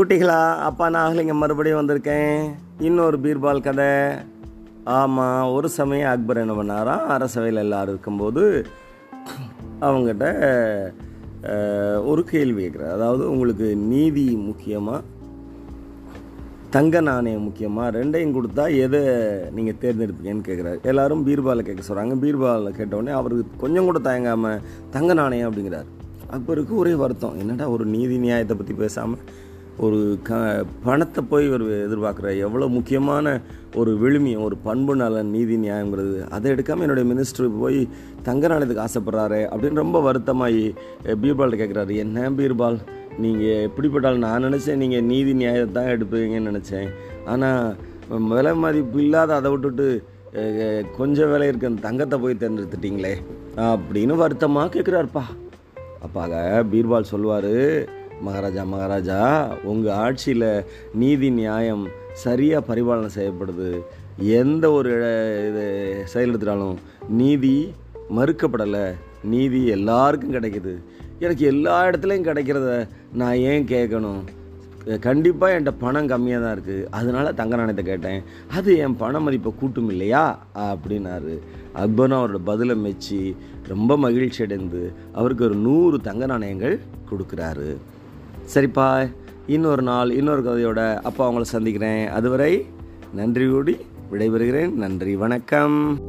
குட்டிகளா? அப்பா நான் மறுபடியும் வந்திருக்கேன். இன்னொரு பீர்பால் கதை. ஆமாம் ஒரு சமயம் அக்பர் என்ன பண்ணாராம் அரசவையில் எல்லாரும் இருக்கும்போது அவங்ககிட்ட ஒரு கேள்வி கேட்குறாரு அதாவது உங்களுக்கு நீதி முக்கியமாக தங்க நாணயம் முக்கியமாக ரெண்டையும் கொடுத்தா எதை நீங்கள் தேர்ந்தெடுப்பீங்கன்னு கேட்குறாரு எல்லாரும் பீர்பாலை கேட்க சொல்கிறாங்க பீர்பாலை கேட்டவுடனே அவருக்கு கொஞ்சம் கூட தயங்காமல் தங்க நாணயம் அப்படிங்கிறார். அக்பருக்கு ஒரே வருத்தம். என்னடா ஒரு நீதி நியாயத்தை பற்றி பேசாமல் ஒரு க பணத்தை போய் ஒரு எதிர்பார்க்குற எவ்வளோ முக்கியமான ஒரு விழுமியம் ஒரு பண்பு நலன் நீதி நியாயங்கிறது அதை எடுக்காமல் என்னுடைய மினிஸ்டர் போய் தங்க நாணயத்துக்கு ஆசைப்படுறாரு அப்படின்னு ரொம்ப வருத்தமாகி பீர்பால்கிட்ட கேட்குறாரு என்ன பீர்பால்? நீங்கள் எப்படிப்பட்டாலும் நான் நினச்சேன் நீங்கள் நீதி நியாயத்தை தான் எடுப்பீங்கன்னு நினச்சேன். ஆனால் விலை மதிப்பு இல்லாத அதை விட்டுட்டு கொஞ்சம் விலை இருக்க அந்த தங்கத்தை போய் தேர்ந்தெடுத்துட்டிங்களே? அப்படின்னு வருத்தமாக கேட்குறாருப்பா அப்பாக பீர்பால் சொல்லுவார் மகாராஜா மகாராஜா உங்கள் ஆட்சியில் நீதி நியாயம் சரியாக பரிபாலனை செய்யப்படுது. எந்த ஒரு இது செயல் எடுத்துட்டாலும் நீதி மறுக்கப்படலை. நீதி எல்லாருக்கும் கிடைக்குது. எனக்கு எல்லா இடத்துலையும் கிடைக்கிறத நான் ஏன் கேட்கணும்? கண்டிப்பாக என்கிட்ட பணம் கம்மியாக தான் இருக்குது அதனால தங்க நாணயத்தை கேட்டேன். அது என் பண மதிப்பை கூட்டும் இல்லையா? அப்படின்னாரு. அக்பரும் அவரோட பதிலை மெச்சி ரொம்ப மகிழ்ச்சி அடைந்து அவருக்கு ஒரு நூறு தங்க நாணயங்கள் கொடுக்குறாரு. சரிப்பா. இன்னொரு நாள் இன்னொரு கதையோட அப்பா அவங்கள சந்திக்கிறேன். அதுவரை நன்றி கூடி விடைபெறுகிறேன். நன்றி வணக்கம்.